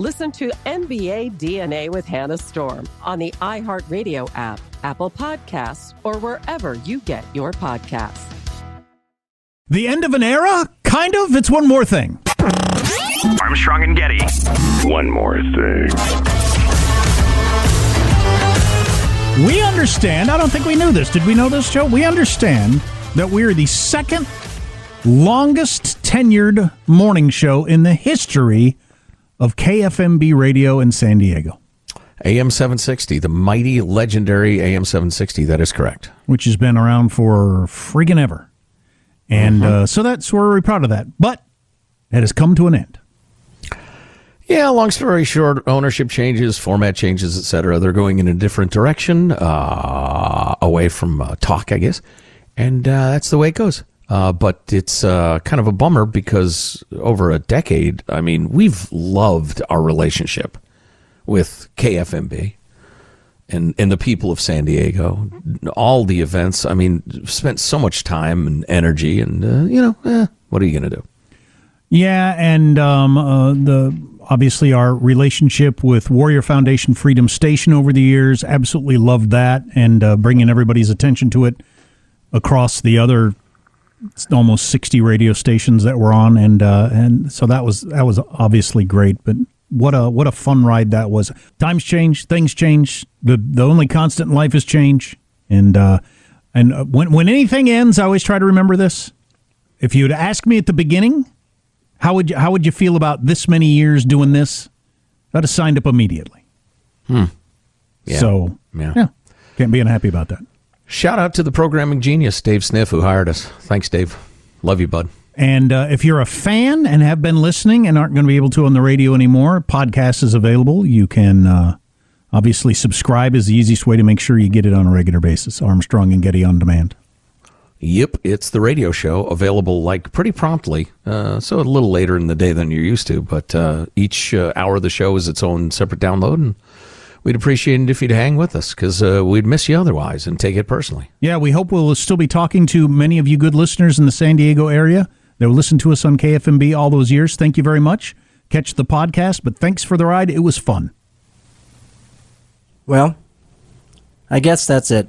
Listen to NBA DNA with Hannah Storm on the iHeartRadio app, Apple Podcasts, or wherever you get your podcasts. The end of an era? Kind of. It's one more thing. Armstrong and Getty. One more thing. We understand. I don't think we knew this. Did we know this, Joe? We understand that we are the second longest tenured morning show in the history of KFMB radio in San Diego. AM 760, the mighty, legendary AM 760. That is correct. Which has been around for friggin' ever. And mm-hmm. uh, so that's, we're very proud of that. But it has come to an end. Yeah, long story short, ownership changes, format changes, etc. They're going in a different direction, uh, away from uh, talk, I guess. And uh, that's the way it goes. Uh, but it's uh, kind of a bummer because over a decade, I mean, we've loved our relationship with KFMB and, and the people of San Diego. All the events, I mean, spent so much time and energy, and, uh, you know, eh, what are you going to do? Yeah, and um, uh, the obviously our relationship with Warrior Foundation Freedom Station over the years, absolutely loved that, and uh, bringing everybody's attention to it across the other almost 60 radio stations that were on and uh, and so that was that was obviously great but what a what a fun ride that was times change things change the the only constant in life is change and uh, and uh, when when anything ends I always try to remember this if you'd ask me at the beginning how would you how would you feel about this many years doing this I'd have signed up immediately hmm. yeah. so yeah. yeah can't be unhappy about that Shout out to the programming genius, Dave Sniff, who hired us. Thanks, Dave. Love you, bud. And uh, if you're a fan and have been listening and aren't going to be able to on the radio anymore, podcast is available. You can uh, obviously subscribe is the easiest way to make sure you get it on a regular basis. Armstrong and Getty on demand. Yep, it's the radio show available like pretty promptly. Uh, so a little later in the day than you're used to, but uh, each uh, hour of the show is its own separate download and we'd appreciate it if you'd hang with us because uh, we'd miss you otherwise and take it personally. Yeah, we hope we'll still be talking to many of you good listeners in the San Diego area that will listen to us on KFMB all those years. Thank you very much. Catch the podcast, but thanks for the ride. It was fun. Well, I guess that's it.